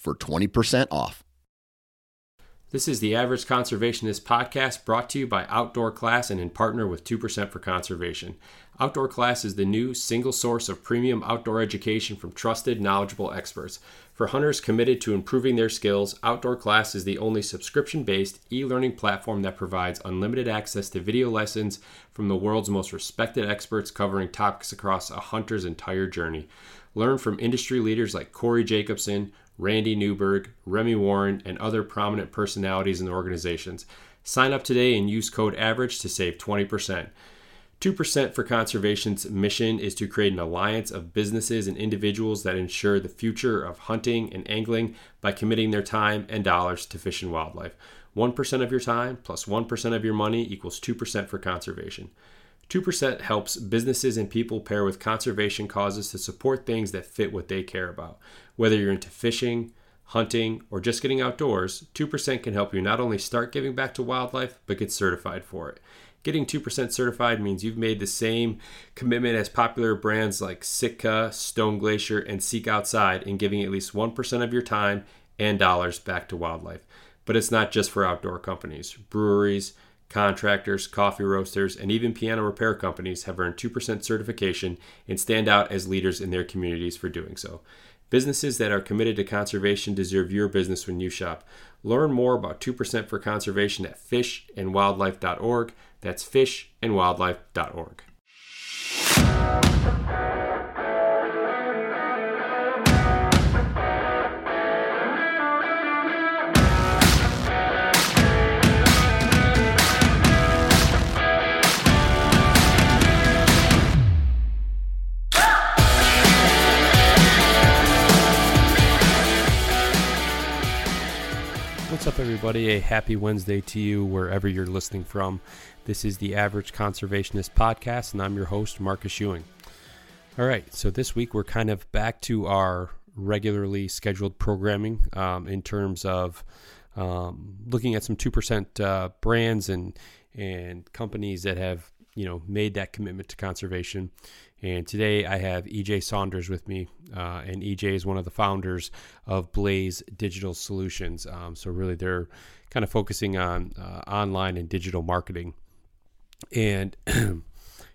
for 20% off. This is the Average Conservationist podcast brought to you by Outdoor Class and in partner with 2% for Conservation. Outdoor Class is the new single source of premium outdoor education from trusted, knowledgeable experts. For hunters committed to improving their skills, Outdoor Class is the only subscription based e learning platform that provides unlimited access to video lessons from the world's most respected experts covering topics across a hunter's entire journey. Learn from industry leaders like Corey Jacobson, Randy Newberg, Remy Warren, and other prominent personalities the organizations. Sign up today and use code AVERAGE to save 20%. 2% for Conservation's mission is to create an alliance of businesses and individuals that ensure the future of hunting and angling by committing their time and dollars to fish and wildlife. 1% of your time plus 1 of your money equals 2% for conservation. 2% helps businesses and people pair with conservation causes to support things that fit what they care about. Whether you're into fishing, hunting, or just getting outdoors, 2% can help you not only start giving back to wildlife, but get certified for it. Getting 2% certified means you've made the same commitment as popular brands like Sitka, Stone Glacier, and Seek Outside in giving at least 1% of your time and dollars back to wildlife. But it's not just for outdoor companies. Breweries, contractors, coffee roasters, and even piano repair companies have earned 2% certification and stand out as leaders in their communities for doing so. Businesses that are committed to conservation deserve your business when you shop. Learn more about 2% for conservation at fishandwildlife.org. That's fishandwildlife.org. What's up, everybody? A happy Wednesday to you wherever you're listening from. This is the Average Conservationist Podcast, and I'm your host, Marcus Ewing. All right, so this week we're kind of back to our regularly scheduled programming um, in terms of um, looking at some 2% uh, brands and, and companies that have you know made that commitment to conservation and today I have EJ Saunders with me, uh, and EJ is one of the founders of Blaze Digital Solutions. Um, so really, they're kind of focusing on uh, online and digital marketing. And you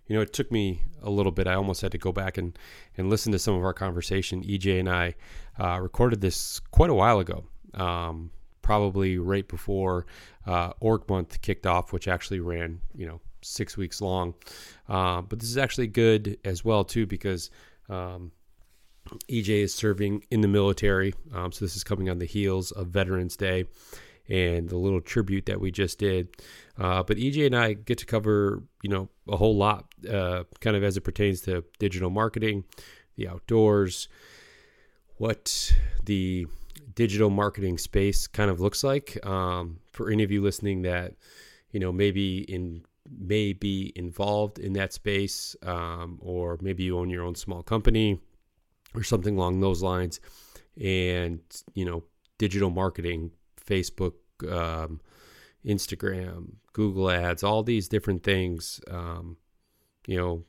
know, it took me a little bit. I almost had to go back and and listen to some of our conversation. EJ and I uh, recorded this quite a while ago. Um, probably right before uh, Org Month kicked off, which actually ran, you know, six weeks long. Uh, but this is actually good as well too because um, EJ is serving in the military. Um, so this is coming on the heels of Veterans Day and the little tribute that we just did. Uh, but EJ and I get to cover, you know, a whole lot, uh, kind of as it pertains to digital marketing, the outdoors, what the digital marketing space kind of looks like. Um, for any of you listening that, you know, maybe in may be involved in that space, um, or maybe you own your own small company or something along those lines. And, you know, digital marketing Facebook, um, Instagram, Google Ads, all these different things. Um, you know,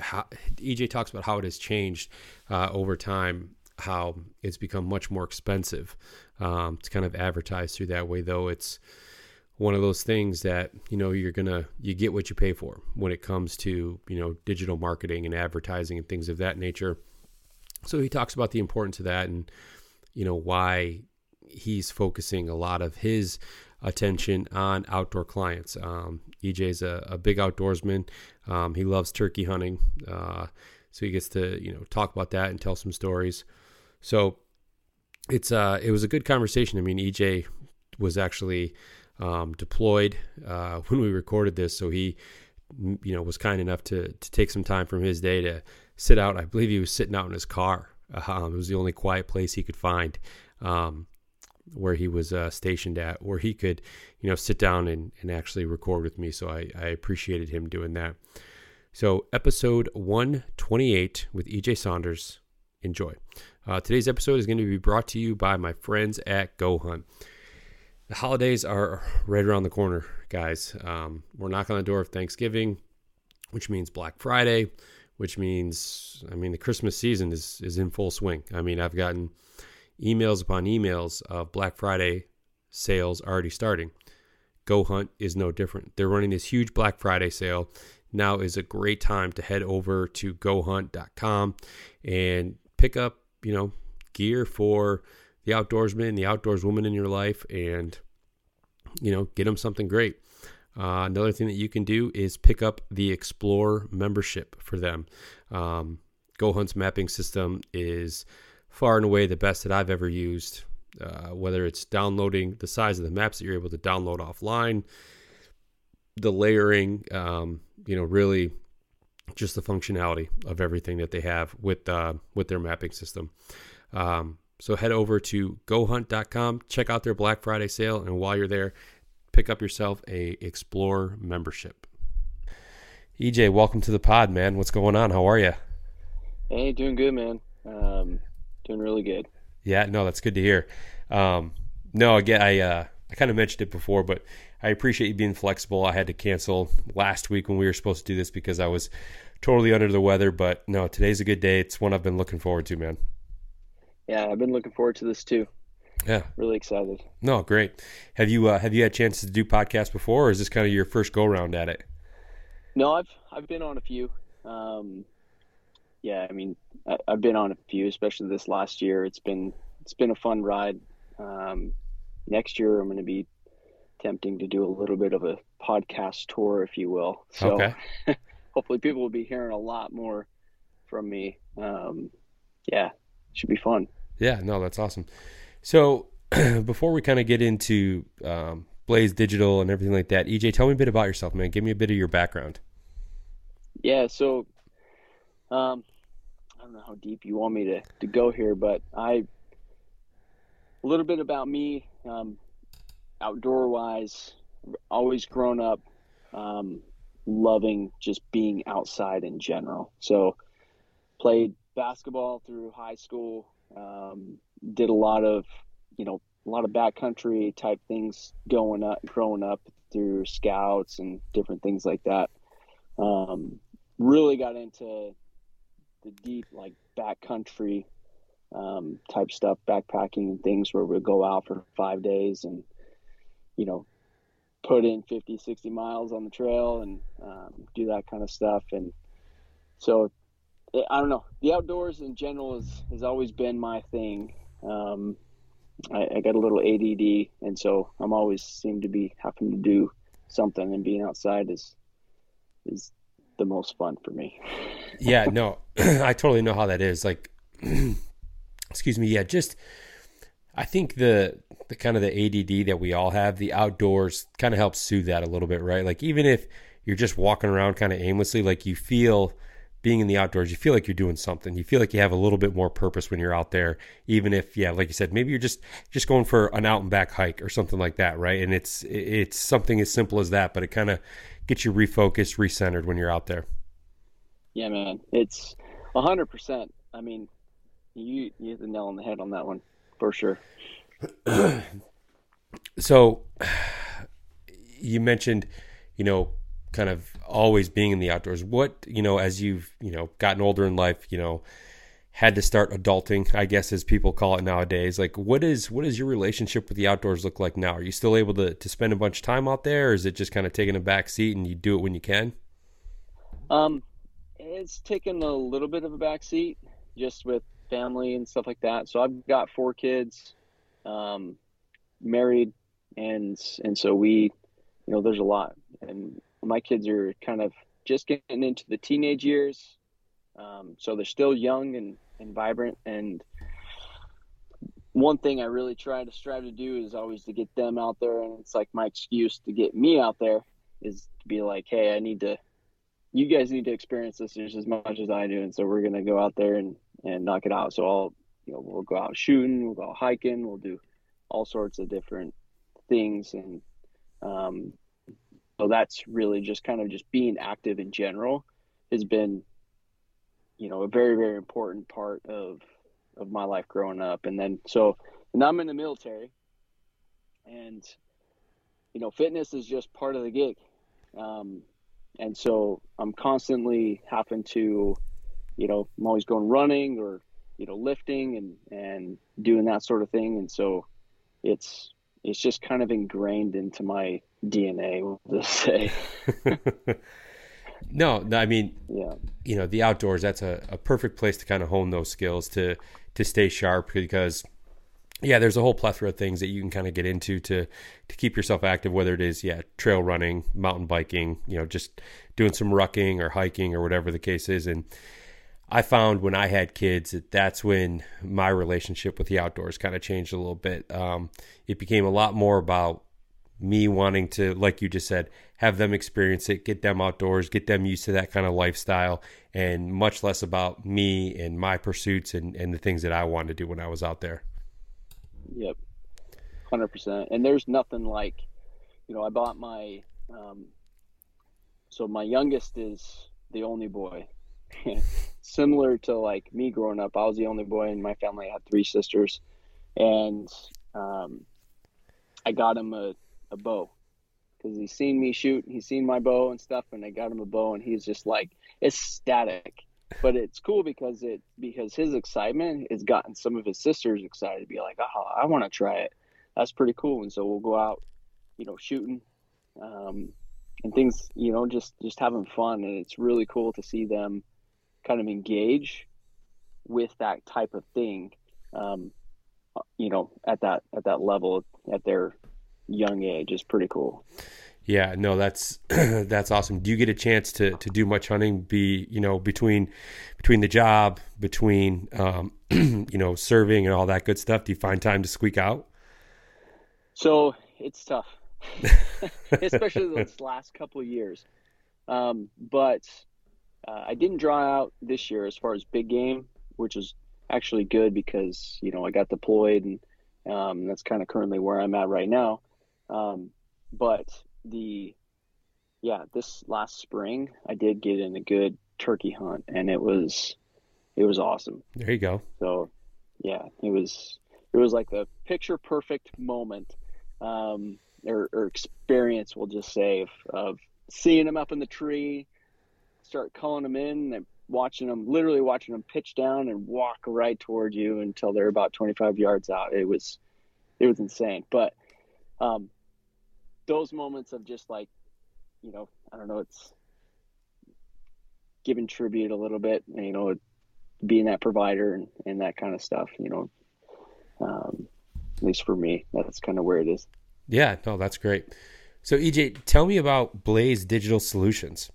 how, EJ talks about how it has changed uh, over time, how it's become much more expensive um, to kind of advertise through that way, though it's one of those things that you know you're gonna you get what you pay for when it comes to you know digital marketing and advertising and things of that nature so he talks about the importance of that and you know why he's focusing a lot of his attention on outdoor clients. Um, EJ's a, a big outdoorsman. Um, he loves turkey hunting, uh, so he gets to you know talk about that and tell some stories. So it's uh, it was a good conversation. I mean, EJ was actually um, deployed uh, when we recorded this, so he you know was kind enough to to take some time from his day to sit out. I believe he was sitting out in his car. Um, it was the only quiet place he could find. Um, where he was uh, stationed at, where he could, you know, sit down and, and actually record with me. So I, I appreciated him doing that. So episode 128 with EJ Saunders. Enjoy. Uh, today's episode is going to be brought to you by my friends at Go Hunt. The holidays are right around the corner, guys. Um, we're knocking on the door of Thanksgiving, which means Black Friday, which means, I mean, the Christmas season is, is in full swing. I mean, I've gotten emails upon emails of Black Friday sales already starting. Go Hunt is no different. They're running this huge Black Friday sale. Now is a great time to head over to gohunt.com and pick up, you know, gear for the outdoorsman, the outdoors woman in your life, and, you know, get them something great. Uh, another thing that you can do is pick up the Explore membership for them. Um, Go Hunt's mapping system is far and away the best that I've ever used. Uh, whether it's downloading the size of the maps that you're able to download offline, the layering, um, you know, really just the functionality of everything that they have with uh, with their mapping system. Um, so head over to gohunt.com, check out their Black Friday sale, and while you're there, pick up yourself a Explore membership. EJ, welcome to the pod, man. What's going on? How are you? Hey, doing good, man. Um, doing really good. Yeah, no, that's good to hear. Um, no, again, I uh, I kind of mentioned it before, but I appreciate you being flexible. I had to cancel last week when we were supposed to do this because I was totally under the weather. But no, today's a good day. It's one I've been looking forward to, man. Yeah, I've been looking forward to this too. Yeah, really excited. No, great. Have you uh, have you had chances to do podcasts before, or is this kind of your first go round at it? No, I've I've been on a few. Um, yeah, I mean, I, have been on a few, especially this last year. It's been it's been a fun ride. Um, next year, I'm going to be attempting to do a little bit of a podcast tour, if you will. So okay. hopefully, people will be hearing a lot more from me. Um, yeah, should be fun. Yeah, no, that's awesome. So before we kind of get into um, Blaze Digital and everything like that, EJ, tell me a bit about yourself, man. Give me a bit of your background. Yeah, so um, I don't know how deep you want me to, to go here, but I a little bit about me, um, outdoor wise, always grown up um, loving just being outside in general. So played basketball through high school, um, did a lot of you know a lot of backcountry type things going up growing up through scouts and different things like that. Um, really got into the deep like backcountry um, type stuff, backpacking and things where we'll go out for five days and you know put in 50, 60 miles on the trail and um, do that kind of stuff. And so I don't know, the outdoors in general is, has always been my thing. Um, I, I got a little ADD, and so I'm always seem to be having to do something, and being outside is is the most fun for me. yeah, no, I totally know how that is. Like, excuse me. Yeah, just I think the the kind of the ADD that we all have, the outdoors kind of helps soothe that a little bit, right? Like even if you're just walking around kind of aimlessly, like you feel being in the outdoors, you feel like you're doing something. You feel like you have a little bit more purpose when you're out there, even if, yeah, like you said, maybe you're just just going for an out and back hike or something like that, right? And it's it's something as simple as that, but it kind of gets you refocused, recentered when you're out there. Yeah, man, it's a hundred percent. I mean, you you hit the nail on the head on that one for sure. so you mentioned, you know, kind of always being in the outdoors. What, you know, as you've, you know, gotten older in life, you know, had to start adulting, I guess as people call it nowadays. Like what is what is your relationship with the outdoors look like now? Are you still able to to spend a bunch of time out there or is it just kind of taking a back seat and you do it when you can? Um it's taken a little bit of a back seat just with family and stuff like that. So I've got four kids, um, married and and so we you know there's a lot and my kids are kind of just getting into the teenage years um, so they're still young and, and vibrant. And one thing I really try to strive to do is always to get them out there. And it's like my excuse to get me out there is to be like, hey, I need to, you guys need to experience this just as much as I do. And so we're going to go out there and, and knock it out. So I'll, you know, we'll go out shooting, we'll go hiking, we'll do all sorts of different things. And um, so that's really just kind of just being active in general has been you know a very very important part of of my life growing up. And then so and i'm in the military and you know fitness is just part of the gig. Um, and so i'm constantly having to you know i'm always going running or you know lifting and and doing that sort of thing. And so it's it's just kind of ingrained into my dna we'll just say No, I mean, yeah. you know, the outdoors, that's a, a perfect place to kind of hone those skills to, to stay sharp because yeah, there's a whole plethora of things that you can kind of get into to to keep yourself active, whether it is yeah trail running, mountain biking, you know, just doing some rucking or hiking or whatever the case is. And I found when I had kids that that's when my relationship with the outdoors kind of changed a little bit. Um, it became a lot more about me wanting to, like you just said, have them experience it, get them outdoors, get them used to that kind of lifestyle, and much less about me and my pursuits and, and the things that I wanted to do when I was out there. Yep, hundred percent. And there's nothing like, you know, I bought my, um, so my youngest is the only boy. Similar to like me growing up, I was the only boy in my family. I had three sisters, and um, I got him a, a bow because he's seen me shoot, he's seen my bow and stuff, and I got him a bow, and he's just like ecstatic. But it's cool because it because his excitement has gotten some of his sisters excited to be like, oh, I want to try it. That's pretty cool. And so we'll go out, you know, shooting, um, and things, you know, just just having fun, and it's really cool to see them kind of engage with that type of thing. Um, you know, at that at that level at their young age is pretty cool. Yeah, no, that's that's awesome. Do you get a chance to to do much hunting? Be you know between between the job, between um, you know serving and all that good stuff. Do you find time to squeak out? So it's tough, especially those last couple of years. Um, but uh, I didn't draw out this year as far as big game, which is actually good because you know I got deployed and um, that's kind of currently where I'm at right now. Um, but the yeah, this last spring I did get in a good turkey hunt, and it was it was awesome. There you go. So yeah, it was it was like the picture perfect moment um, or, or experience, we'll just say, of, of seeing them up in the tree, start calling them in, and watching them, literally watching them pitch down and walk right toward you until they're about 25 yards out. It was it was insane, but um, those moments of just like, you know, I don't know, it's giving tribute a little bit, you know, being that provider and, and that kind of stuff, you know, um, at least for me, that's kind of where it is. Yeah, no, that's great. So EJ, tell me about Blaze Digital Solutions.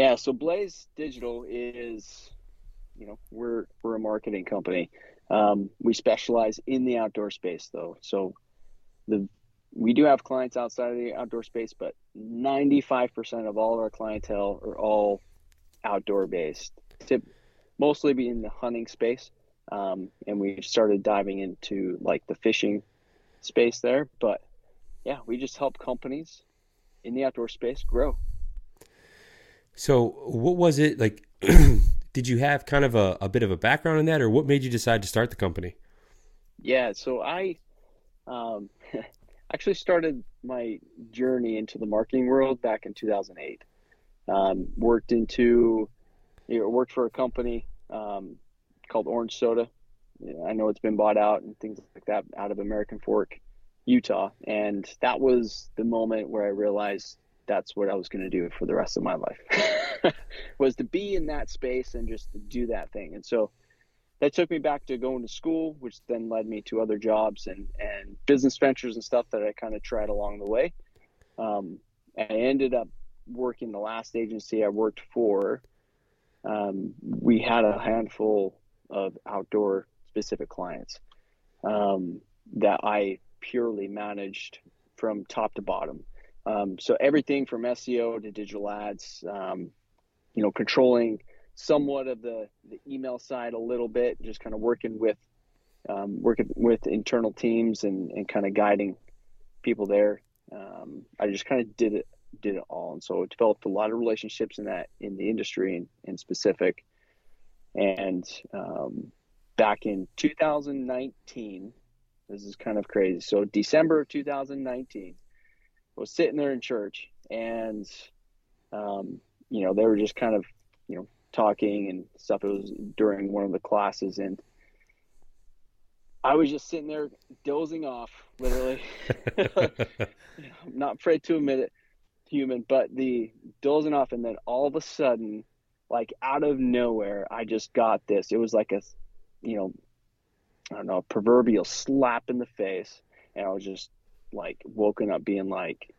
Yeah, so Blaze Digital is, you know, we're we're a marketing company. Um, we specialize in the outdoor space, though. So the we do have clients outside of the outdoor space, but 95% of all our clientele are all outdoor based, mostly be in the hunting space. Um, and we've started diving into like the fishing space there. But yeah, we just help companies in the outdoor space grow. So, what was it like? did you have kind of a, a bit of a background in that, or what made you decide to start the company? Yeah, so I um, actually started my journey into the marketing world back in 2008. Um, worked into, you know, worked for a company um, called Orange Soda. I know it's been bought out and things like that out of American Fork, Utah, and that was the moment where I realized that's what I was going to do for the rest of my life was to be in that space and just do that thing. And so that took me back to going to school, which then led me to other jobs and, and business ventures and stuff that I kind of tried along the way. Um, I ended up working the last agency I worked for. Um, we had a handful of outdoor specific clients um, that I purely managed from top to bottom. Um, so everything from SEO to digital ads, um, you know, controlling somewhat of the, the email side a little bit, just kind of working with um, working with internal teams and, and kind of guiding people there. Um, I just kind of did it did it all, and so developed a lot of relationships in that in the industry in, in specific. And um, back in 2019, this is kind of crazy. So December of 2019, I was sitting there in church, and um, you know they were just kind of you know talking and stuff. It was during one of the classes, and I was just sitting there dozing off, literally. I'm not afraid to admit it, human, but the dozing off, and then all of a sudden, like out of nowhere, I just got this. It was like a, you know, I don't know, proverbial slap in the face, and I was just like woken up being like,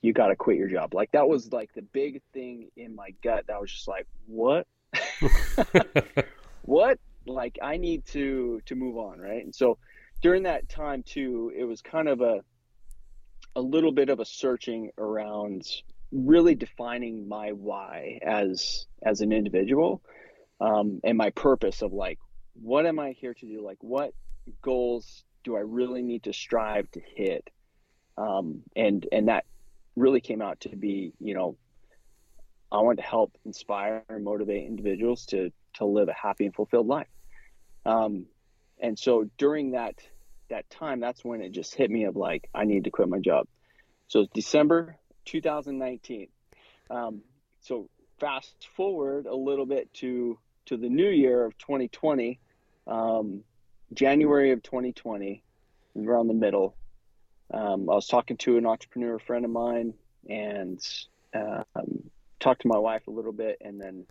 you got to quit your job. Like that was like the big thing in my gut. That was just like, what? what? Like I need to to move on, right? And so during that time too, it was kind of a a little bit of a searching around really defining my why as as an individual um, and my purpose of like what am i here to do like what goals do i really need to strive to hit um, and and that really came out to be, you know, I want to help inspire and motivate individuals to to live a happy and fulfilled life. Um, and so during that that time, that's when it just hit me of like I need to quit my job. So it's December 2019. Um, so fast forward a little bit to to the new year of 2020, um, January of 2020, around the middle um, I was talking to an entrepreneur friend of mine and um, talked to my wife a little bit, and then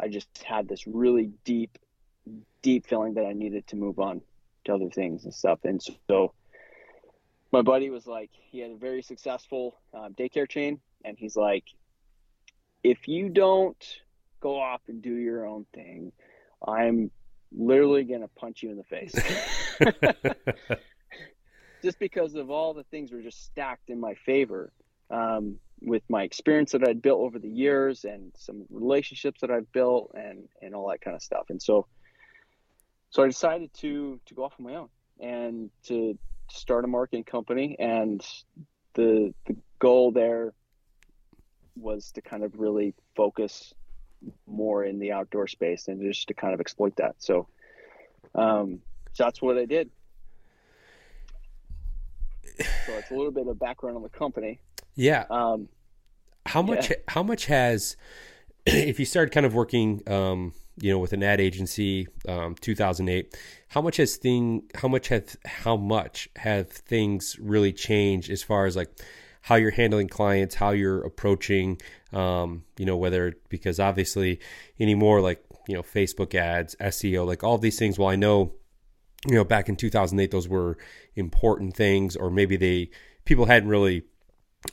I just had this really deep, deep feeling that I needed to move on to other things and stuff. And so my buddy was like, he had a very successful um, daycare chain, and he's like, if you don't go off and do your own thing, I'm literally gonna punch you in the face. just because of all the things were just stacked in my favor um, with my experience that I'd built over the years and some relationships that I've built and and all that kind of stuff. And so so I decided to to go off on my own and to start a marketing company and the the goal there was to kind of really focus more in the outdoor space and just to kind of exploit that. So um, so that's what I did so it's a little bit of background on the company. Yeah. Um, how much? Yeah. How much has, if you started kind of working, um, you know, with an ad agency, um, 2008, how much has thing? How much have? How much have things really changed as far as like how you're handling clients, how you're approaching, um, you know, whether because obviously anymore like you know Facebook ads, SEO, like all these things. Well, I know you know back in 2008 those were important things or maybe they people hadn't really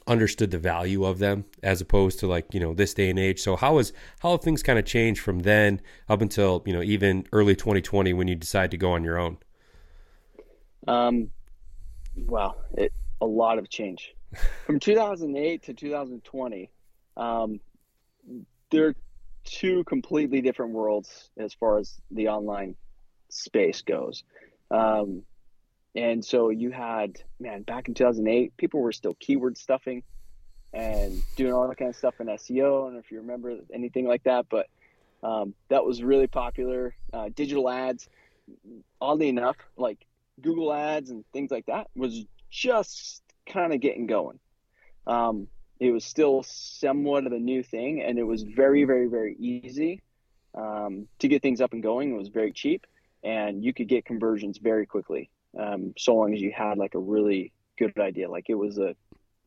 understood the value of them as opposed to like you know this day and age so how is how have things kind of changed from then up until you know even early 2020 when you decide to go on your own um well it a lot of change from 2008 to 2020 um they're two completely different worlds as far as the online space goes. Um, and so you had, man, back in 2008, people were still keyword stuffing and doing all that kind of stuff in SEO. I if you remember anything like that, but um, that was really popular. Uh, digital ads, oddly enough, like Google Ads and things like that was just kind of getting going. Um, it was still somewhat of a new thing, and it was very, very, very easy um, to get things up and going. It was very cheap, and you could get conversions very quickly, um, so long as you had like a really good idea. Like it was a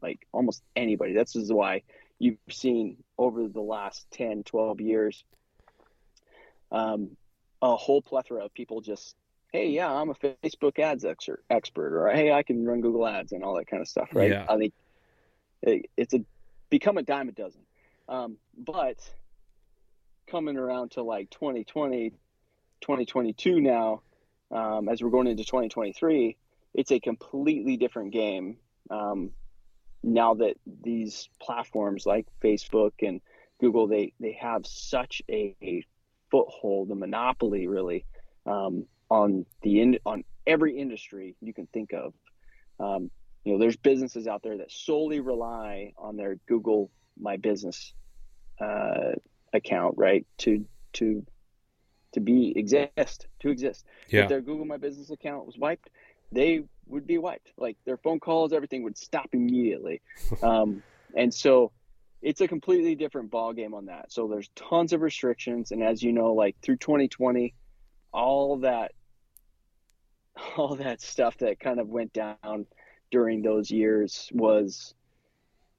like almost anybody. That's is why you've seen over the last 10, 12 years um, a whole plethora of people just hey, yeah, I'm a Facebook ads expert, expert, or hey, I can run Google ads and all that kind of stuff, right? Yeah. I think it, it's a become a dime a dozen. Um, but coming around to like 2020, 2022 now, um, as we're going into 2023, it's a completely different game. Um, now that these platforms like Facebook and Google, they, they have such a, a foothold, a monopoly really, um, on the in, on every industry you can think of. Um, you know, there's businesses out there that solely rely on their Google My Business uh, account, right, to to to be exist to exist. Yeah. If their Google My Business account was wiped, they would be wiped. Like their phone calls, everything would stop immediately. um, and so it's a completely different ball game on that. So there's tons of restrictions, and as you know, like through 2020, all that all that stuff that kind of went down during those years was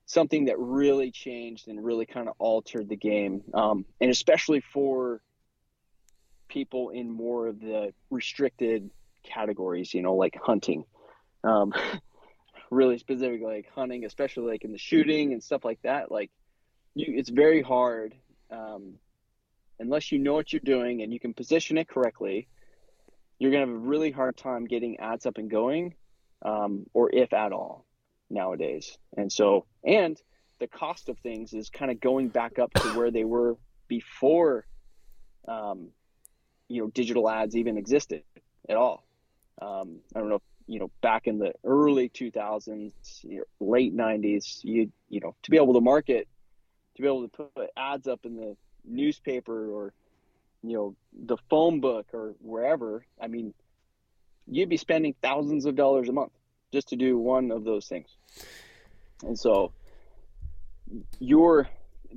something that really changed and really kind of altered the game, um, and especially for people in more of the restricted categories, you know, like hunting. Um, really specifically like hunting, especially like in the shooting and stuff like that. Like, you, it's very hard um, unless you know what you're doing and you can position it correctly. You're gonna have a really hard time getting ads up and going, um, or if at all, nowadays. And so, and the cost of things is kind of going back up to where they were before, um, you know, digital ads even existed at all. Um, I don't know, if, you know, back in the early 2000s, you know, late 90s, you you know, to be able to market, to be able to put ads up in the newspaper or you know the phone book or wherever i mean you'd be spending thousands of dollars a month just to do one of those things. And so your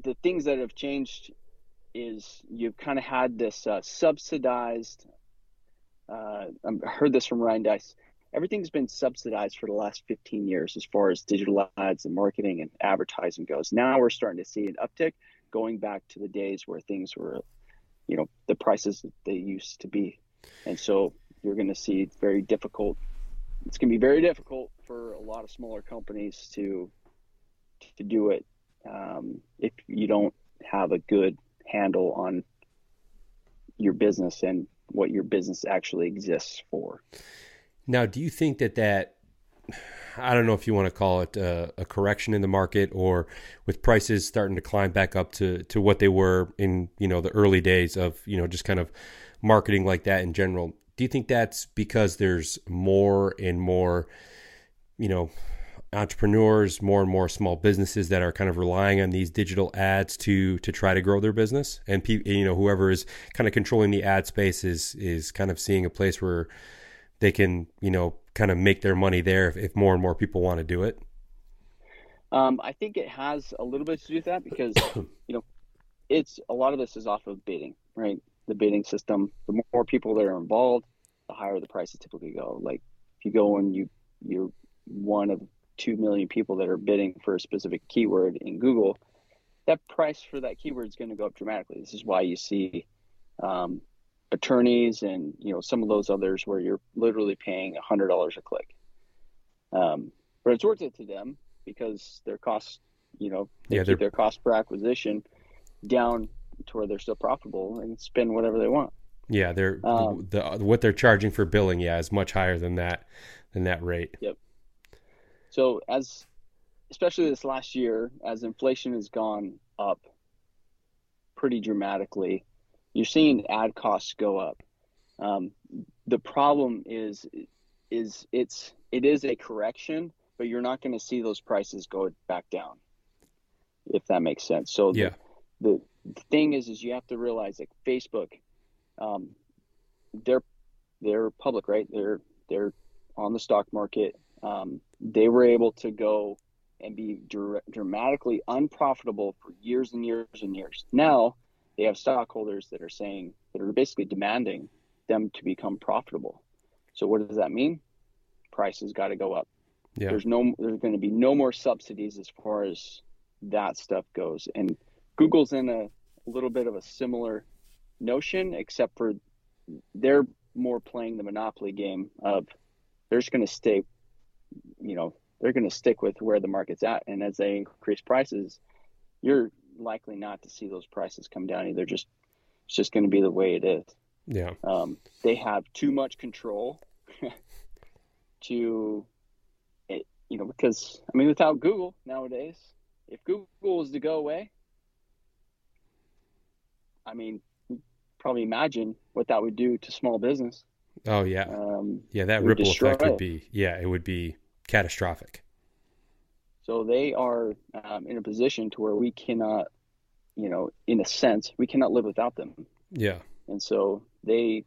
the things that have changed is you've kind of had this uh, subsidized uh, i heard this from Ryan Deiss. Everything's been subsidized for the last 15 years as far as digital ads and marketing and advertising goes. Now we're starting to see an uptick going back to the days where things were you know the prices that they used to be. And so you're going to see very difficult it's going to be very difficult for a lot of smaller companies to to do it um, if you don't have a good handle on your business and what your business actually exists for. Now, do you think that that I don't know if you want to call it a, a, correction in the market or with prices starting to climb back up to, to what they were in, you know, the early days of, you know, just kind of marketing like that in general. Do you think that's because there's more and more, you know, entrepreneurs, more and more small businesses that are kind of relying on these digital ads to to try to grow their business, and you know whoever is kind of controlling the ad space is is kind of seeing a place where they can you know kind of make their money there if, if more and more people want to do it? Um, I think it has a little bit to do with that because you know it's a lot of this is off of bidding, right? The bidding system. The more people that are involved, the higher the prices typically go. Like if you go and you you're one of two million people that are bidding for a specific keyword in Google, that price for that keyword is going to go up dramatically. This is why you see um, attorneys and you know some of those others where you're literally paying a hundred dollars a click. Um, but it's worth it to them because their costs, you know, they Yeah, keep their cost per acquisition down to where they're still profitable and spend whatever they want. Yeah, they're Um, the what they're charging for billing, yeah, is much higher than that than that rate. Yep. So as especially this last year, as inflation has gone up pretty dramatically, you're seeing ad costs go up. Um, the problem is is it's it is a correction, but you're not going to see those prices go back down, if that makes sense. So Yeah. the, the thing is, is you have to realize like Facebook, um, they're they're public, right? They're they're on the stock market. Um, they were able to go and be dr- dramatically unprofitable for years and years and years. Now they have stockholders that are saying that are basically demanding them to become profitable. So what does that mean? Prices got to go up. Yeah. There's no there's going to be no more subsidies as far as that stuff goes. And Google's in a, a little bit of a similar notion, except for they're more playing the monopoly game of they're just going to stay, you know, they're going to stick with where the market's at. And as they increase prices, you're likely not to see those prices come down either. Just it's just going to be the way it is. Yeah. Um, they have too much control to, it, you know, because I mean, without Google nowadays, if Google was to go away, I mean, probably imagine what that would do to small business. Oh yeah, um, yeah, that ripple effect would be yeah, it would be catastrophic. So they are um, in a position to where we cannot, you know, in a sense, we cannot live without them. Yeah. And so they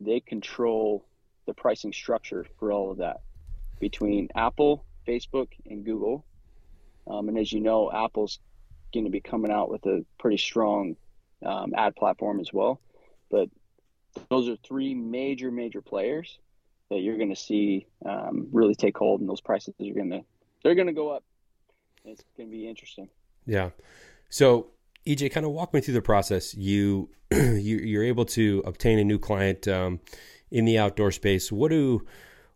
they control the pricing structure for all of that between Apple, Facebook, and Google. Um, and as you know, Apple's going to be coming out with a pretty strong um, ad platform as well. But those are three major, major players that you're going to see um, really take hold, and those prices are going to they're going to go up. It's going to be interesting. Yeah. So EJ, kind of walk me through the process. You, you are able to obtain a new client um, in the outdoor space. What do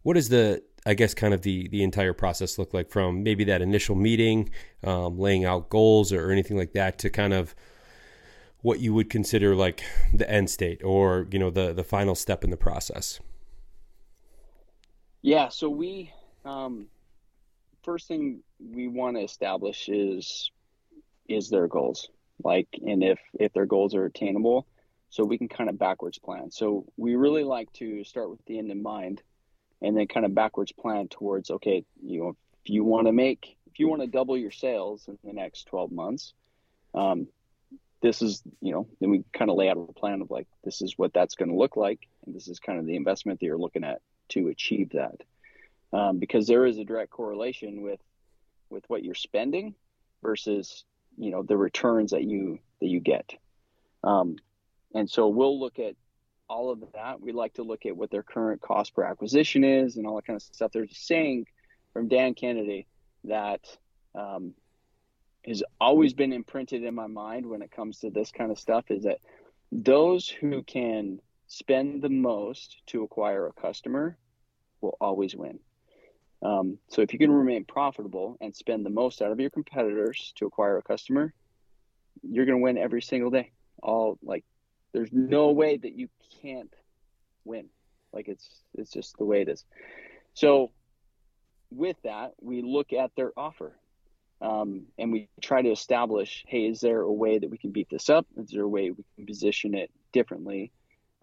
what is the I guess kind of the the entire process look like from maybe that initial meeting, um, laying out goals or anything like that to kind of what you would consider like the end state or you know the the final step in the process yeah so we um, first thing we want to establish is is their goals. Like and if if their goals are attainable so we can kind of backwards plan. So we really like to start with the end in mind and then kind of backwards plan towards okay you know if you want to make if you want to double your sales in the next 12 months um, this is you know then we kind of lay out a plan of like this is what that's going to look like and this is kind of the investment that you're looking at to achieve that. Um, because there is a direct correlation with with what you're spending versus you know the returns that you that you get. Um, and so we'll look at all of that. We like to look at what their current cost per acquisition is and all that kind of stuff. There's a saying from dan kennedy that um, has always been imprinted in my mind when it comes to this kind of stuff is that those who can spend the most to acquire a customer will always win. Um, so if you can remain profitable and spend the most out of your competitors to acquire a customer, you're going to win every single day. All like, there's no way that you can't win. Like it's it's just the way it is. So with that, we look at their offer um, and we try to establish hey is there a way that we can beat this up is there a way we can position it differently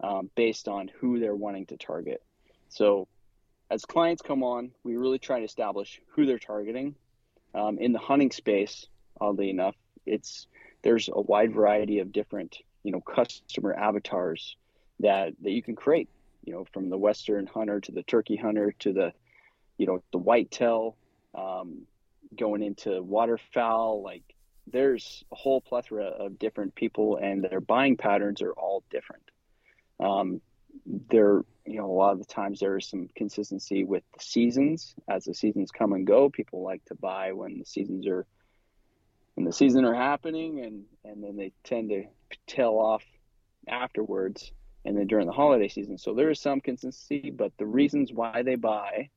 um, based on who they're wanting to target so as clients come on we really try to establish who they're targeting. Um, in the hunting space oddly enough it's there's a wide variety of different you know customer avatars that that you can create you know from the western hunter to the turkey hunter to the you know the whitetail um, going into waterfowl. Like there's a whole plethora of different people and their buying patterns are all different. Um, there you know a lot of the times there is some consistency with the seasons. As the seasons come and go people like to buy when the seasons are when the season are happening and and then they tend to tail off afterwards and then during the holiday season. So there is some consistency but the reasons why they buy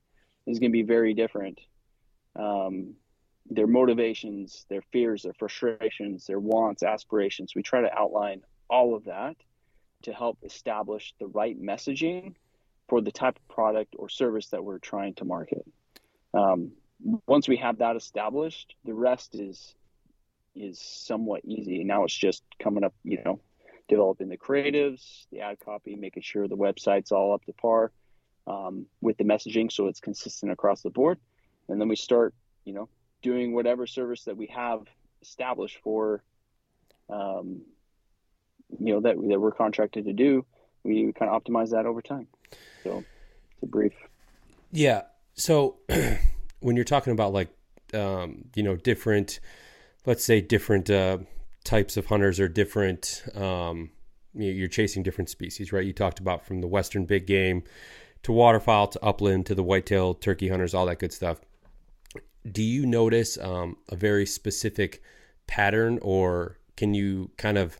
is going to be very different. Um, their motivations, their fears, their frustrations, their wants, aspirations. We try to outline all of that to help establish the right messaging for the type of product or service that we're trying to market. Um, once we have that established, the rest is is somewhat easy. Now it's just coming up, you know, developing the creatives, the ad copy, making sure the website's all up to par um, with the messaging, so it's consistent across the board. And then we start, you know, doing whatever service that we have established for, um, you know, that, that we're contracted to do, we kind of optimize that over time. So it's a brief. Yeah. So when you're talking about like, um, you know, different, let's say different uh, types of hunters or different, um, you're chasing different species, right? You talked about from the western big game to waterfowl to upland to the whitetail turkey hunters, all that good stuff. Do you notice um, a very specific pattern, or can you kind of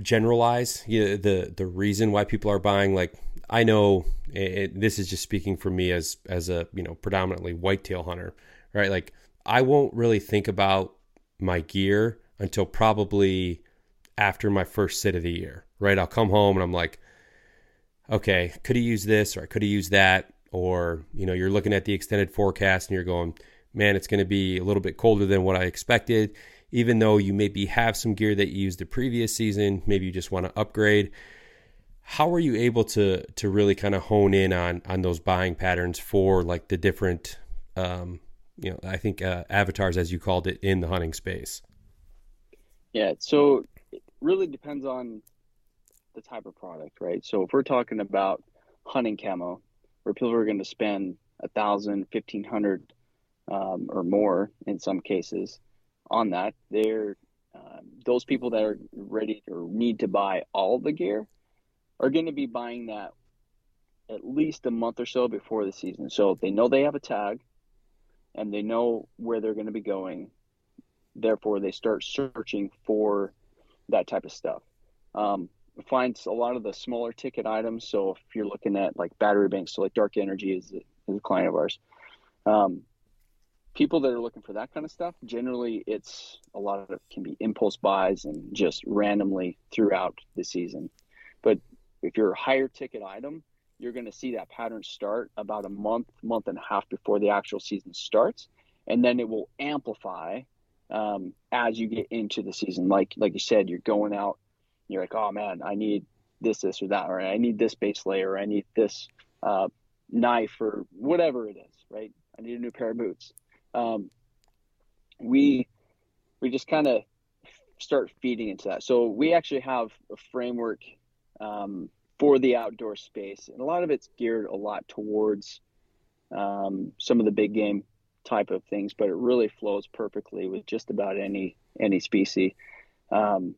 generalize the the reason why people are buying? Like, I know it, this is just speaking for me as as a you know predominantly whitetail hunter, right? Like, I won't really think about my gear until probably after my first sit of the year, right? I'll come home and I'm like, okay, could have used this or I could have used that. Or, you know, you're looking at the extended forecast and you're going, man, it's going to be a little bit colder than what I expected. Even though you maybe have some gear that you used the previous season, maybe you just want to upgrade. How are you able to to really kind of hone in on on those buying patterns for like the different, um, you know, I think uh, avatars as you called it in the hunting space? Yeah, so it really depends on the type of product, right? So if we're talking about hunting camo, where people are going to spend a thousand, fifteen hundred, um, or more in some cases on that, they're um, those people that are ready or need to buy all the gear are going to be buying that at least a month or so before the season. So they know they have a tag and they know where they're going to be going. Therefore, they start searching for that type of stuff. Um, finds a lot of the smaller ticket items. So if you're looking at like battery banks, so like Dark Energy is, is a client of ours. Um, people that are looking for that kind of stuff, generally it's a lot of can be impulse buys and just randomly throughout the season. But if you're a higher ticket item, you're going to see that pattern start about a month, month and a half before the actual season starts, and then it will amplify um, as you get into the season. Like like you said, you're going out you're like, oh man, I need this, this, or that, or I need this base layer, or I need this uh, knife, or whatever it is, right? I need a new pair of boots. Um, we we just kind of start feeding into that. So we actually have a framework um, for the outdoor space, and a lot of it's geared a lot towards um, some of the big game type of things, but it really flows perfectly with just about any any species. Um,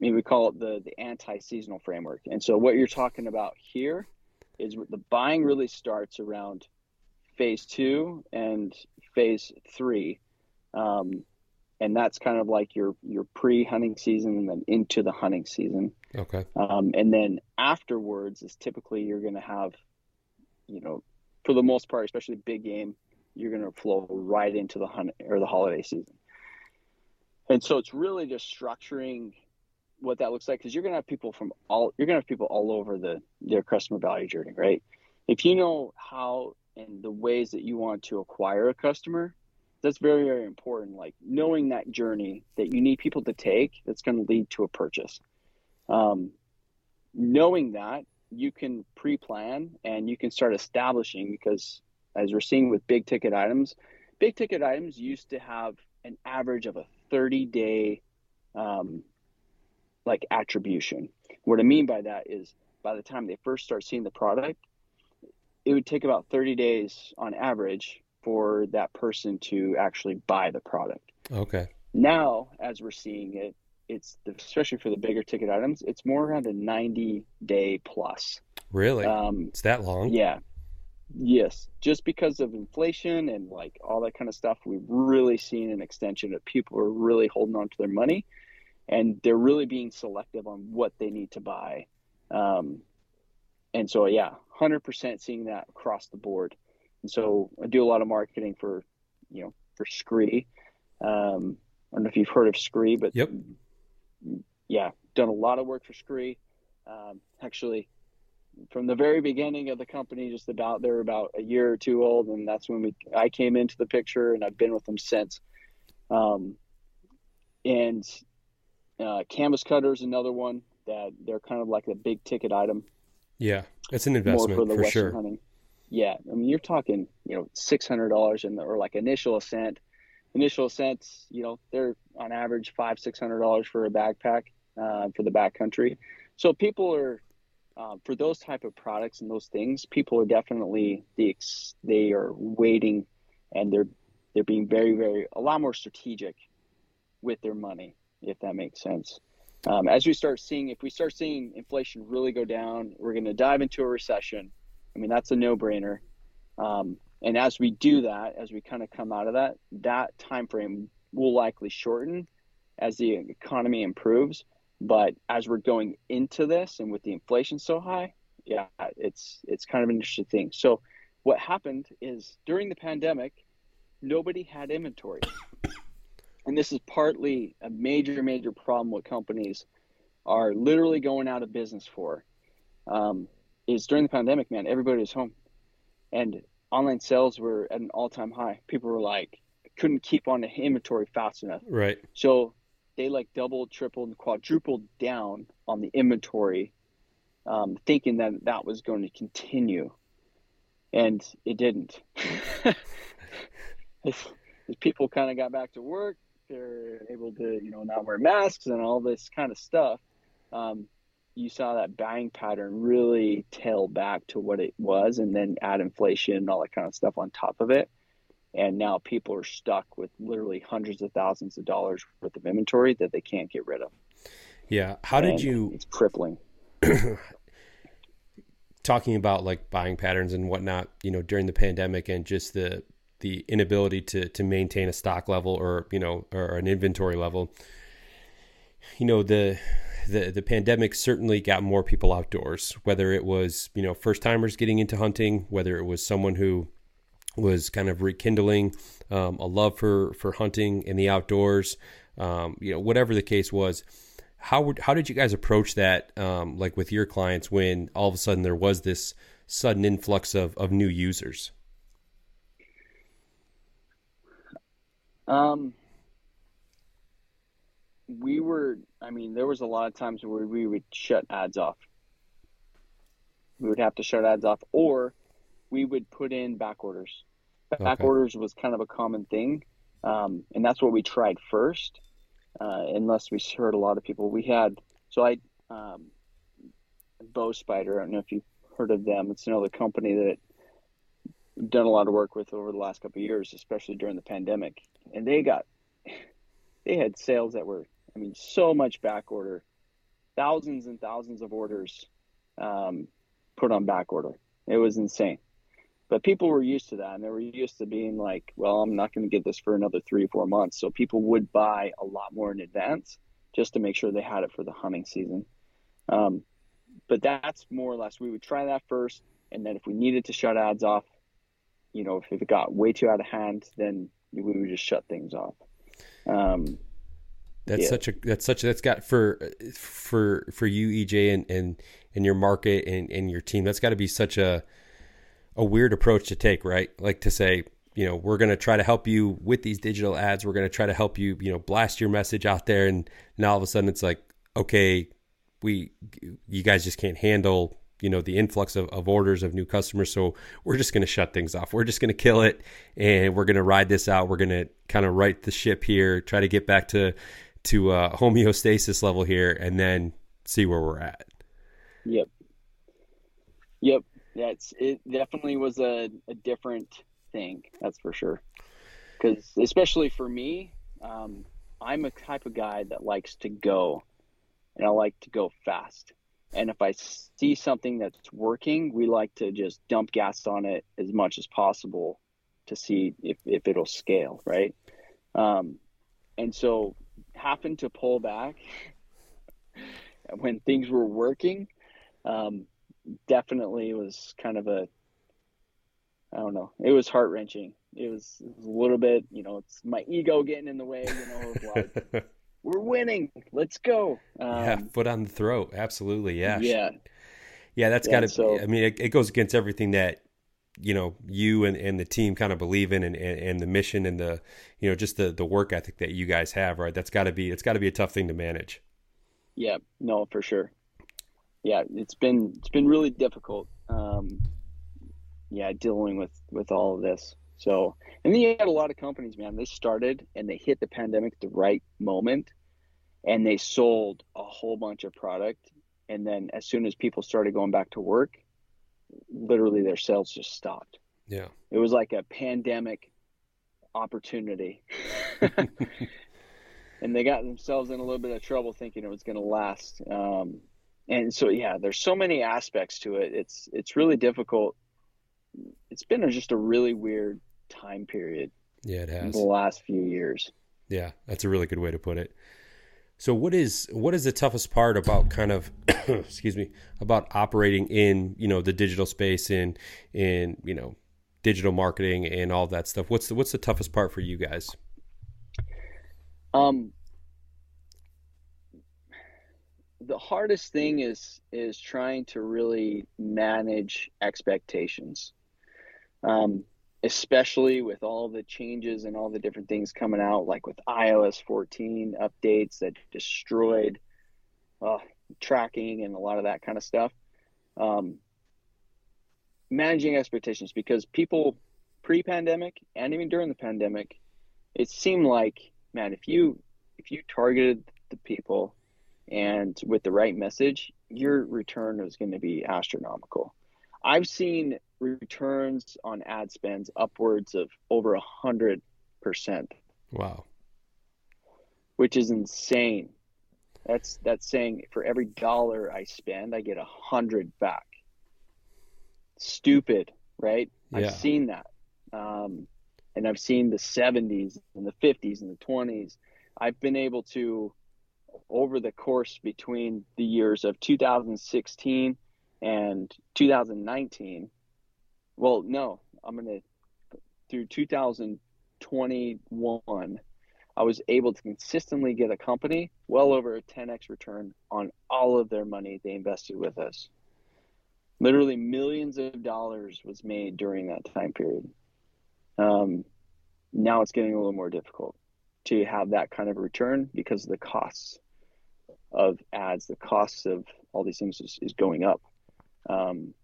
I mean, we call it the the anti-seasonal framework. And so what you're talking about here is the buying really starts around phase two and phase three, um, and that's kind of like your your pre-hunting season and then into the hunting season. Okay. Um, and then afterwards is typically you're going to have, you know, for the most part, especially big game, you're going to flow right into the hunt or the holiday season. And so it's really just structuring what that looks like because you're going to have people from all you're going to have people all over the their customer value journey right if you know how and the ways that you want to acquire a customer that's very very important like knowing that journey that you need people to take that's going to lead to a purchase um, knowing that you can pre-plan and you can start establishing because as we're seeing with big ticket items big ticket items used to have an average of a 30 day um, like attribution. What I mean by that is by the time they first start seeing the product, it would take about 30 days on average for that person to actually buy the product. Okay. Now, as we're seeing it, it's especially for the bigger ticket items, it's more around a 90 day plus. Really? Um, it's that long? Yeah. Yes. Just because of inflation and like all that kind of stuff, we've really seen an extension of people are really holding on to their money and they're really being selective on what they need to buy. Um, and so, yeah, 100% seeing that across the board. And so I do a lot of marketing for, you know, for Scree. Um, I don't know if you've heard of Scree, but yep. yeah, done a lot of work for Scree. Um, actually, from the very beginning of the company, just about they're about a year or two old, and that's when we I came into the picture, and I've been with them since. Um, and uh, canvas cutter is another one that they're kind of like a big ticket item. Yeah, it's an investment for, the for sure. Hunting. Yeah, I mean you're talking you know six hundred dollars in the or like initial ascent. Initial ascents, you know, they're on average five six hundred dollars for a backpack uh, for the backcountry. So people are uh, for those type of products and those things, people are definitely the they are waiting, and they're they're being very very a lot more strategic with their money, if that makes sense. Um, as we start seeing, if we start seeing inflation really go down, we're going to dive into a recession. I mean, that's a no brainer. Um, and as we do that, as we kind of come out of that, that time frame will likely shorten as the economy improves. But as we're going into this, and with the inflation so high, yeah, it's it's kind of an interesting thing. So, what happened is during the pandemic, nobody had inventory, and this is partly a major major problem. What companies are literally going out of business for um, is during the pandemic, man, everybody was home, and online sales were at an all time high. People were like couldn't keep on the inventory fast enough. Right. So they like doubled, tripled, and quadrupled down on the inventory, um, thinking that that was going to continue, and it didn't. people kind of got back to work, they're able to, you know, not wear masks and all this kind of stuff. Um, you saw that buying pattern really tail back to what it was, and then add inflation and all that kind of stuff on top of it and now people are stuck with literally hundreds of thousands of dollars worth of inventory that they can't get rid of. Yeah, how and did you? It's crippling. talking about like buying patterns and whatnot, you know, during the pandemic and just the the inability to to maintain a stock level or you know or an inventory level. You know the the the pandemic certainly got more people outdoors. Whether it was you know first timers getting into hunting, whether it was someone who was kind of rekindling um, a love for for hunting in the outdoors. Um, you know, whatever the case was, how would, how did you guys approach that? Um, like with your clients, when all of a sudden there was this sudden influx of of new users. Um, we were. I mean, there was a lot of times where we would shut ads off. We would have to shut ads off, or we would put in back orders. Back okay. orders was kind of a common thing, um, and that's what we tried first. Uh, unless we heard a lot of people, we had so I um, Bow Spider. I don't know if you've heard of them. It's another company that done a lot of work with over the last couple of years, especially during the pandemic. And they got they had sales that were, I mean, so much back order, thousands and thousands of orders um, put on back order. It was insane. But people were used to that and they were used to being like, well, I'm not going to get this for another three four months. So people would buy a lot more in advance just to make sure they had it for the hunting season. Um, but that's more or less, we would try that first. And then if we needed to shut ads off, you know, if it got way too out of hand, then we would just shut things off. Um, that's yeah. such a that's such a, that's got for for for you EJ and and and your market and and your team that's got to be such a a weird approach to take, right? Like to say, you know, we're going to try to help you with these digital ads. We're going to try to help you, you know, blast your message out there. And now all of a sudden it's like, okay, we, you guys just can't handle, you know, the influx of, of orders of new customers. So we're just going to shut things off. We're just going to kill it and we're going to ride this out. We're going to kind of right the ship here, try to get back to, to uh, homeostasis level here and then see where we're at. Yep. Yep that's it definitely was a, a different thing that's for sure because especially for me um, i'm a type of guy that likes to go and i like to go fast and if i see something that's working we like to just dump gas on it as much as possible to see if, if it'll scale right um, and so happened to pull back when things were working um, definitely was kind of a I don't know. It was heart wrenching. It was, it was a little bit, you know, it's my ego getting in the way, you know, like we're winning. Let's go. Um, yeah, foot on the throat. Absolutely. Yeah. Yeah. Yeah, that's yeah, got to. So, I mean, it, it, goes against everything that you know you and, and the team kind of believe in, and, and, and the mission and the you know just the the work ethic that you guys have. Right. That's got to be. It's got to be a tough thing to manage. Yeah. No, for sure yeah, it's been it's been really difficult. Um, yeah, dealing with with all of this. So, and then you had a lot of companies, man. They started and they hit the pandemic at the right moment, and they sold a whole bunch of product, and then as soon as people started going back to work, literally their sales just stopped. Yeah. It was like a pandemic opportunity. and they got themselves in a little bit of trouble thinking it was going to last. Um, and so, yeah, there's so many aspects to it. It's, it's really difficult. It's been just a really weird time period. Yeah, it has. The last few years. Yeah, that's a really good way to put it. So what is what is the toughest part about kind of excuse me about operating in you know the digital space in in you know digital marketing and all that stuff? What's the what's the toughest part for you guys? Um, the hardest thing is is trying to really manage expectations. Um, especially with all the changes and all the different things coming out, like with iOS 14 updates that destroyed uh, tracking and a lot of that kind of stuff. Um, managing expectations because people pre-pandemic and even during the pandemic, it seemed like man, if you if you targeted the people and with the right message, your return was going to be astronomical. I've seen returns on ad spends upwards of over a hundred percent. Wow. Which is insane. That's that's saying for every dollar I spend, I get a hundred back. Stupid, right? Yeah. I've seen that. Um, and I've seen the 70s and the 50s and the 20s. I've been able to, over the course between the years of 2016 and 2019, well, no, I'm to, through 2021, I was able to consistently get a company well over a 10x return on all of their money they invested with us. Literally millions of dollars was made during that time period. Um, now it's getting a little more difficult to have that kind of return because the costs of ads, the costs of all these things is, is going up. Um,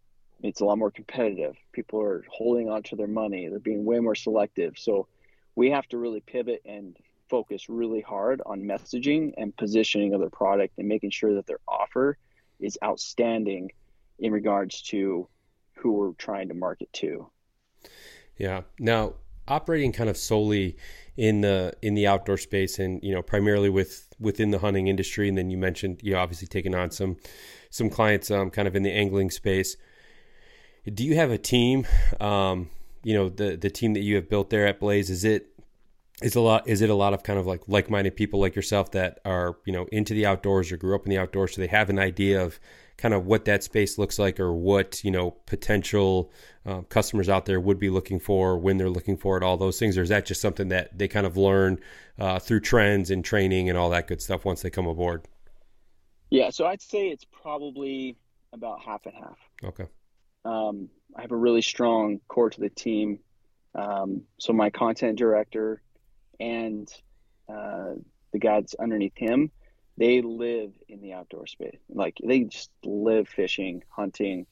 it's a lot more competitive. People are holding on to their money. They're being way more selective. So we have to really pivot and focus really hard on messaging and positioning of their product and making sure that their offer is outstanding in regards to who we're trying to market to. Yeah. Now, operating kind of solely in the in the outdoor space and you know primarily with within the hunting industry and then you mentioned you know, obviously taking on some some clients um, kind of in the angling space. Do you have a team um, you know the the team that you have built there at blaze? Is it is a lot is it a lot of kind of like like-minded people like yourself that are you know into the outdoors or grew up in the outdoors? So they have an idea of kind of what that space looks like or what you know potential uh, customers out there would be looking for when they're looking for it all those things? Or is that just something that they kind of learn uh, through trends and training and all that good stuff once they come aboard yeah so i'd say it's probably about half and half okay um, i have a really strong core to the team um, so my content director and uh, the guys underneath him they live in the outdoor space. Like they just live fishing, hunting.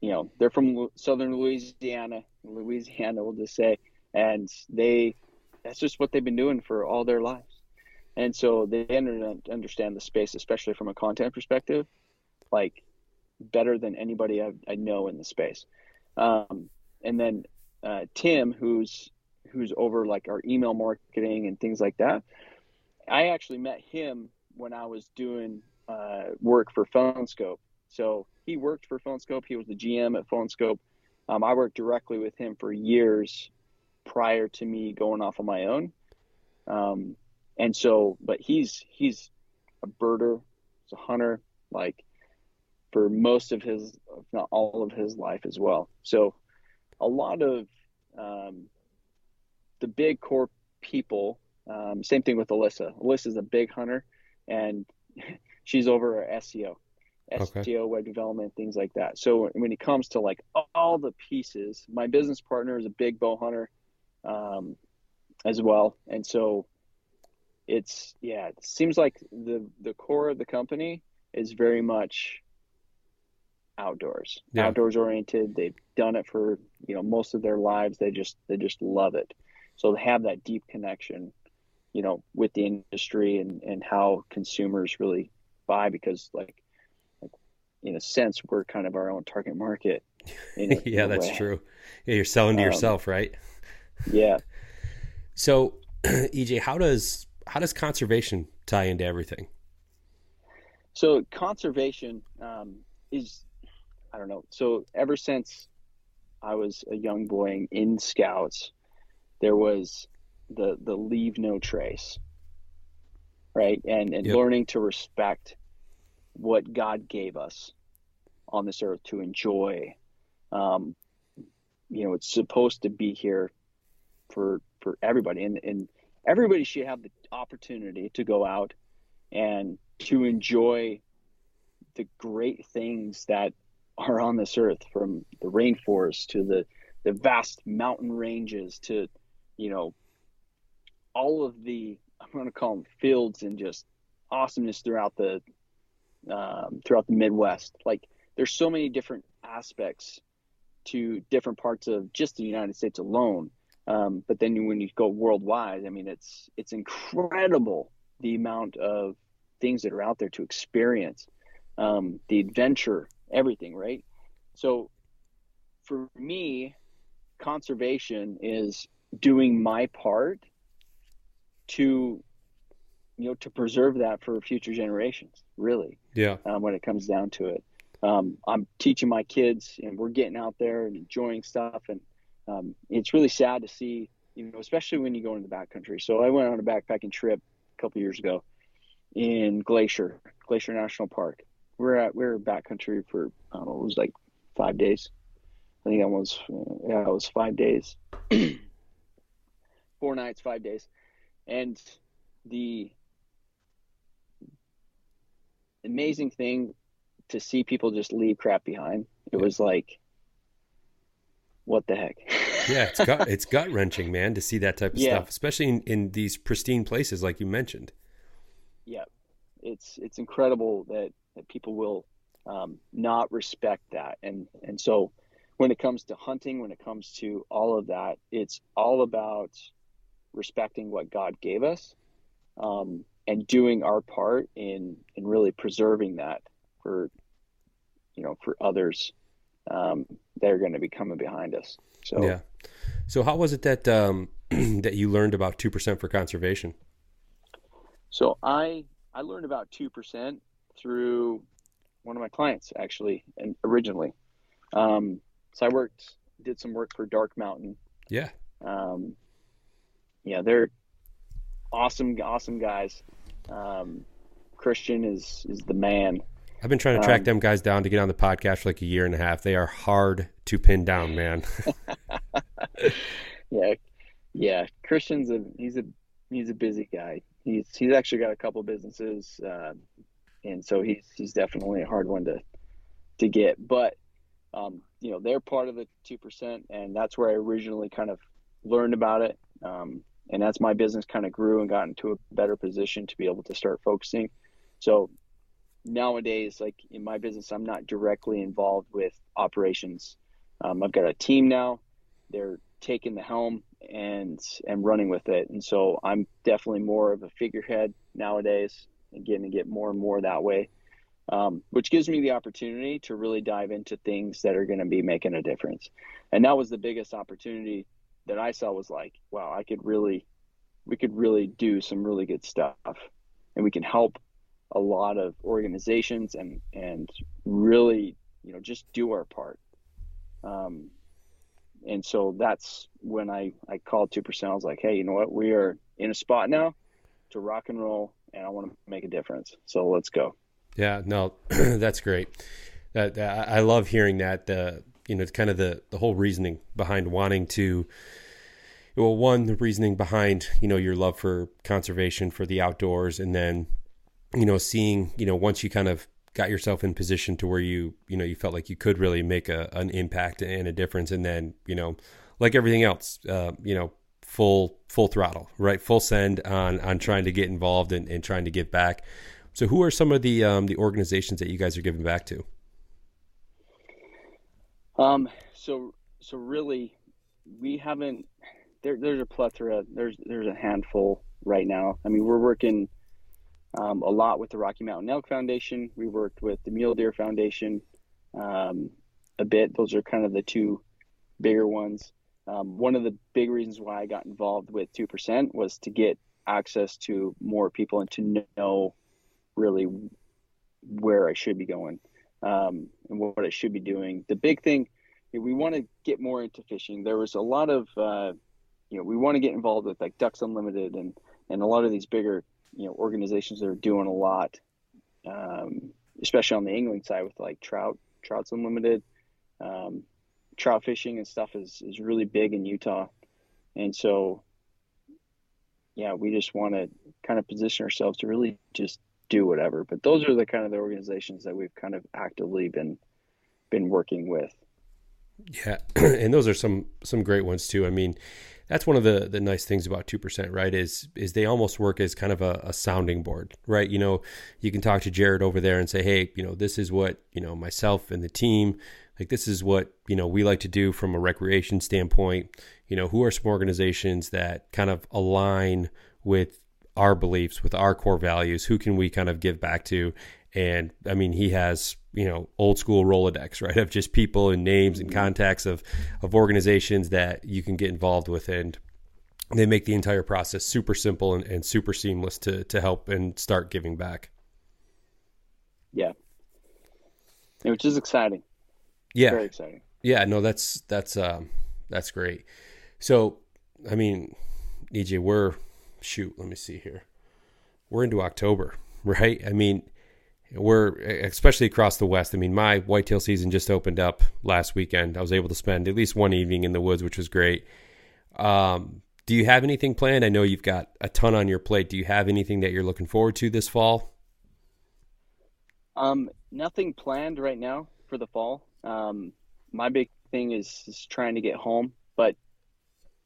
You know, they're from southern Louisiana, Louisiana, we'll just say, and they that's just what they've been doing for all their lives. And so they understand the space, especially from a content perspective, like better than anybody I, I know in the space. Um, and then uh, Tim, who's who's over like our email marketing and things like that I actually met him when I was doing uh, work for PhoneSkope. So he worked for PhoneSkope. He was the GM at PhoneSkope. Um, I worked directly with him for years prior to me going off on my own. Um, and so, but he's he's a birder, he's a hunter, like for most of his, if not all of his life as well. So, a lot of um, the big core people um, same thing with Alyssa. Alyssa's a big hunter, and she's over our SEO, okay. SEO, web development, things like that. So when it comes to like all the pieces, my business partner is a big bow hunter, um, as well, and so it's yeah, it seems like the the core of the company is very much outdoors, yeah. outdoors oriented. They've done it for you know most of their lives. They just they just love it. So they have that deep connection you know with the industry and and how consumers really buy because like in a sense, we're kind of our own target market. A, yeah, that's way. true. Yeah, you're selling to um, yourself, right? Yeah. So, EJ, how does how does conservation tie into everything? So conservation um, is, I don't know. So ever since I was a young boy in Scouts, there was the the leave no trace, right? And and yep. learning to respect what God gave us on this earth to enjoy. Um, you know, it's supposed to be here for for everybody, and and everybody should have the opportunity to go out and to enjoy the great things that are on this earth, from the rainforest to the the vast mountain ranges to you know all of the I'm going to call them fields and just awesomeness throughout the um, throughout the Midwest. Like there's so many different aspects to different parts of just the United States alone. Um, but then when you go worldwide, I mean, it's it's incredible the amount of things that are out there to experience, um, the adventure, everything, right? So for me, conservation is doing my part to you know to preserve that for future generations really yeah um, when it comes down to it um, i'm teaching my kids and we're getting out there and enjoying stuff and um, it's really sad to see you know especially when you go into the backcountry. So i went on a backpacking trip a couple years ago in glacier glacier national park. We're at we are backcountry for i don't know it was like five days. I think that was yeah it was five days. Four nights five days. And the amazing thing to see people just leave crap behind. It was like, what the heck? yeah, it's gut it's gut wrenching, man, to see that type of yeah. stuff, especially in, in these pristine places like you mentioned. Yeah, it's it's incredible that that people will um, not respect that, and and so when it comes to hunting, when it comes to all of that, it's all about respecting what God gave us um, and doing our part in in really preserving that for you know for others um, that are going to be coming behind us. So yeah. So how was it that um, that you learned about two percent for conservation? So I I learned about two percent through one of my clients actually, and originally. Um, so I worked did some work for Dark Mountain. Yeah. Um, yeah, they're awesome, awesome guys. Um, Christian is is the man. I've been trying to track um, them guys down to get on the podcast for like a year and a half. They are hard to pin down, man. yeah, yeah. Christian's a he's a he's a busy guy. He's he's actually got a couple businesses, uh, and so he's he's definitely a hard one to to get. But um, you know, they're part of the two percent, and that's where I originally kind of learned about it. Um, and as my business kind of grew and got into a better position to be able to start focusing so nowadays like in my business i'm not directly involved with operations. Um, i've got a team now. They're taking the helm and and running with it. And so i'm definitely more of a figurehead nowadays and getting to get more and more that way um, which gives me the opportunity to really dive into things that are going to be making a difference. And that was the biggest opportunity that I saw was like, wow, I could really, we could really do some really good stuff, and we can help a lot of organizations and and really, you know, just do our part. Um, and so that's when I I called two percent. I was like, hey, you know what? We are in a spot now to rock and roll, and I want to make a difference. So let's go. Yeah, no, that's great. That, I love hearing that. The you know, it's kind of the the whole reasoning behind wanting to well one the reasoning behind you know your love for conservation for the outdoors and then you know seeing you know once you kind of got yourself in position to where you you know you felt like you could really make a, an impact and a difference and then you know like everything else uh, you know full full throttle right full send on on trying to get involved and, and trying to give back so who are some of the um, the organizations that you guys are giving back to um so so really we haven't there, there's a plethora. There's there's a handful right now. I mean, we're working um, a lot with the Rocky Mountain Elk Foundation. We worked with the Mule Deer Foundation um, a bit. Those are kind of the two bigger ones. Um, one of the big reasons why I got involved with 2% was to get access to more people and to know really where I should be going um, and what I should be doing. The big thing, we want to get more into fishing. There was a lot of, uh, you know, we want to get involved with like Ducks Unlimited and, and a lot of these bigger, you know, organizations that are doing a lot, um, especially on the angling side with like Trout, Trouts Unlimited. Um, trout fishing and stuff is, is really big in Utah. And so, yeah, we just want to kind of position ourselves to really just do whatever. But those are the kind of the organizations that we've kind of actively been been working with. Yeah, and those are some some great ones too. I mean, that's one of the the nice things about two percent, right? Is is they almost work as kind of a, a, sounding board, right? You know, you can talk to Jared over there and say, hey, you know, this is what you know myself and the team like this is what you know we like to do from a recreation standpoint you know who are some organizations that kind of align with our beliefs with our core values who can we kind of give back to and i mean he has you know old school rolodex right of just people and names and contacts of of organizations that you can get involved with and they make the entire process super simple and, and super seamless to to help and start giving back yeah which is exciting yeah. Very exciting. Yeah, no, that's that's um that's great. So, I mean, EJ, we're shoot, let me see here. We're into October, right? I mean, we're especially across the west. I mean, my whitetail season just opened up last weekend. I was able to spend at least one evening in the woods, which was great. Um, do you have anything planned? I know you've got a ton on your plate. Do you have anything that you're looking forward to this fall? Um, nothing planned right now for the fall. Um, my big thing is, is trying to get home, but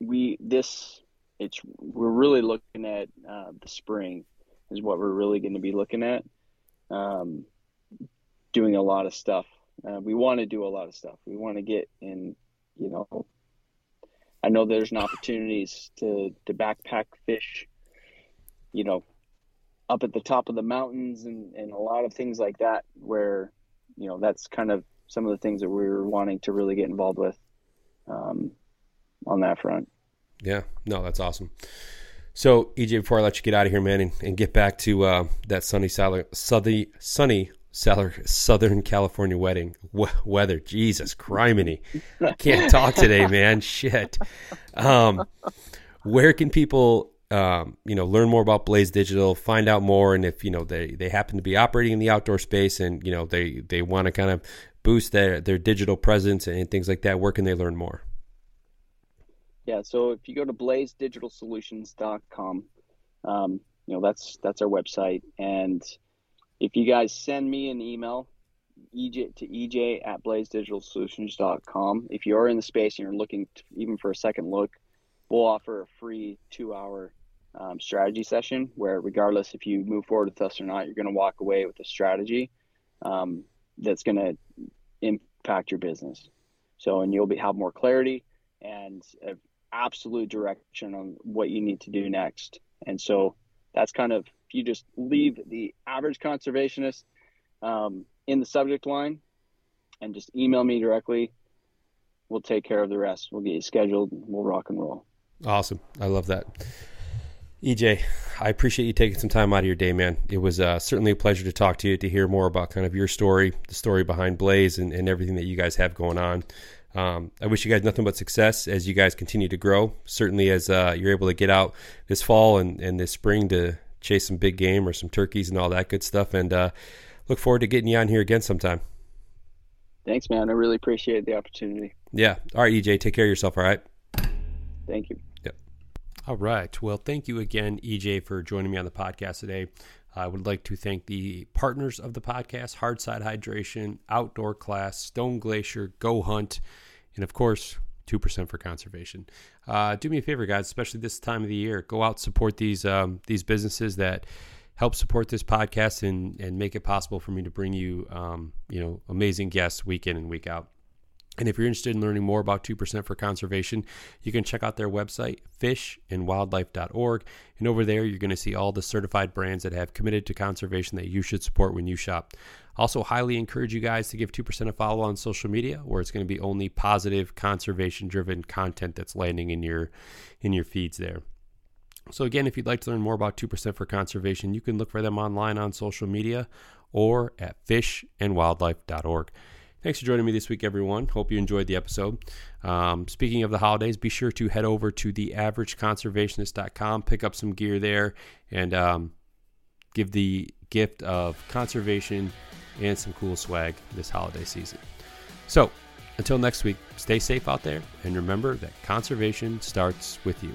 we this it's we're really looking at uh, the spring is what we're really going to be looking at. Um, doing a lot of stuff. Uh, we want to do a lot of stuff. We want to get in, you know. I know there's an opportunities to to backpack fish, you know, up at the top of the mountains and and a lot of things like that where, you know, that's kind of some of the things that we were wanting to really get involved with um, on that front. Yeah, no, that's awesome. So EJ, before I let you get out of here, man, and, and get back to uh, that sunny, sunny, sunny Southern California wedding weather. Jesus criminy, can't talk today, man. Shit. Um, where can people, um, you know, learn more about Blaze Digital, find out more, and if you know they they happen to be operating in the outdoor space, and you know they they want to kind of boost their their digital presence and things like that, where can they learn more? Yeah, so if you go to blazedigitalsolutions.com, um, you know that's that's our website, and if you guys send me an email, EJ to EJ at blazedigitalsolutions.com. If you are in the space and you're looking to, even for a second look, we'll offer a free two-hour um, strategy session where, regardless if you move forward with us or not, you're going to walk away with a strategy. Um, that's going to impact your business. So, and you'll be have more clarity and absolute direction on what you need to do next. And so, that's kind of if you just leave the average conservationist um, in the subject line and just email me directly. We'll take care of the rest. We'll get you scheduled. We'll rock and roll. Awesome. I love that. EJ, I appreciate you taking some time out of your day, man. It was uh, certainly a pleasure to talk to you, to hear more about kind of your story, the story behind Blaze, and, and everything that you guys have going on. Um, I wish you guys nothing but success as you guys continue to grow. Certainly, as uh, you're able to get out this fall and, and this spring to chase some big game or some turkeys and all that good stuff. And uh, look forward to getting you on here again sometime. Thanks, man. I really appreciate the opportunity. Yeah. All right, EJ, take care of yourself. All right. Thank you. Yep. All right. Well, thank you again, EJ, for joining me on the podcast today. I would like to thank the partners of the podcast Hardside Hydration, Outdoor Class, Stone Glacier, Go Hunt, and of course, 2% for conservation. Uh, do me a favor, guys, especially this time of the year. Go out, support these um, these businesses that help support this podcast and, and make it possible for me to bring you, um, you know, amazing guests week in and week out. And if you're interested in learning more about 2% for conservation, you can check out their website, fishandwildlife.org. And over there, you're going to see all the certified brands that have committed to conservation that you should support when you shop. Also, highly encourage you guys to give 2% a follow on social media, where it's going to be only positive, conservation driven content that's landing in your, in your feeds there. So, again, if you'd like to learn more about 2% for conservation, you can look for them online on social media or at fishandwildlife.org. Thanks for joining me this week, everyone. Hope you enjoyed the episode. Um, speaking of the holidays, be sure to head over to theaverageconservationist.com, pick up some gear there, and um, give the gift of conservation and some cool swag this holiday season. So, until next week, stay safe out there, and remember that conservation starts with you.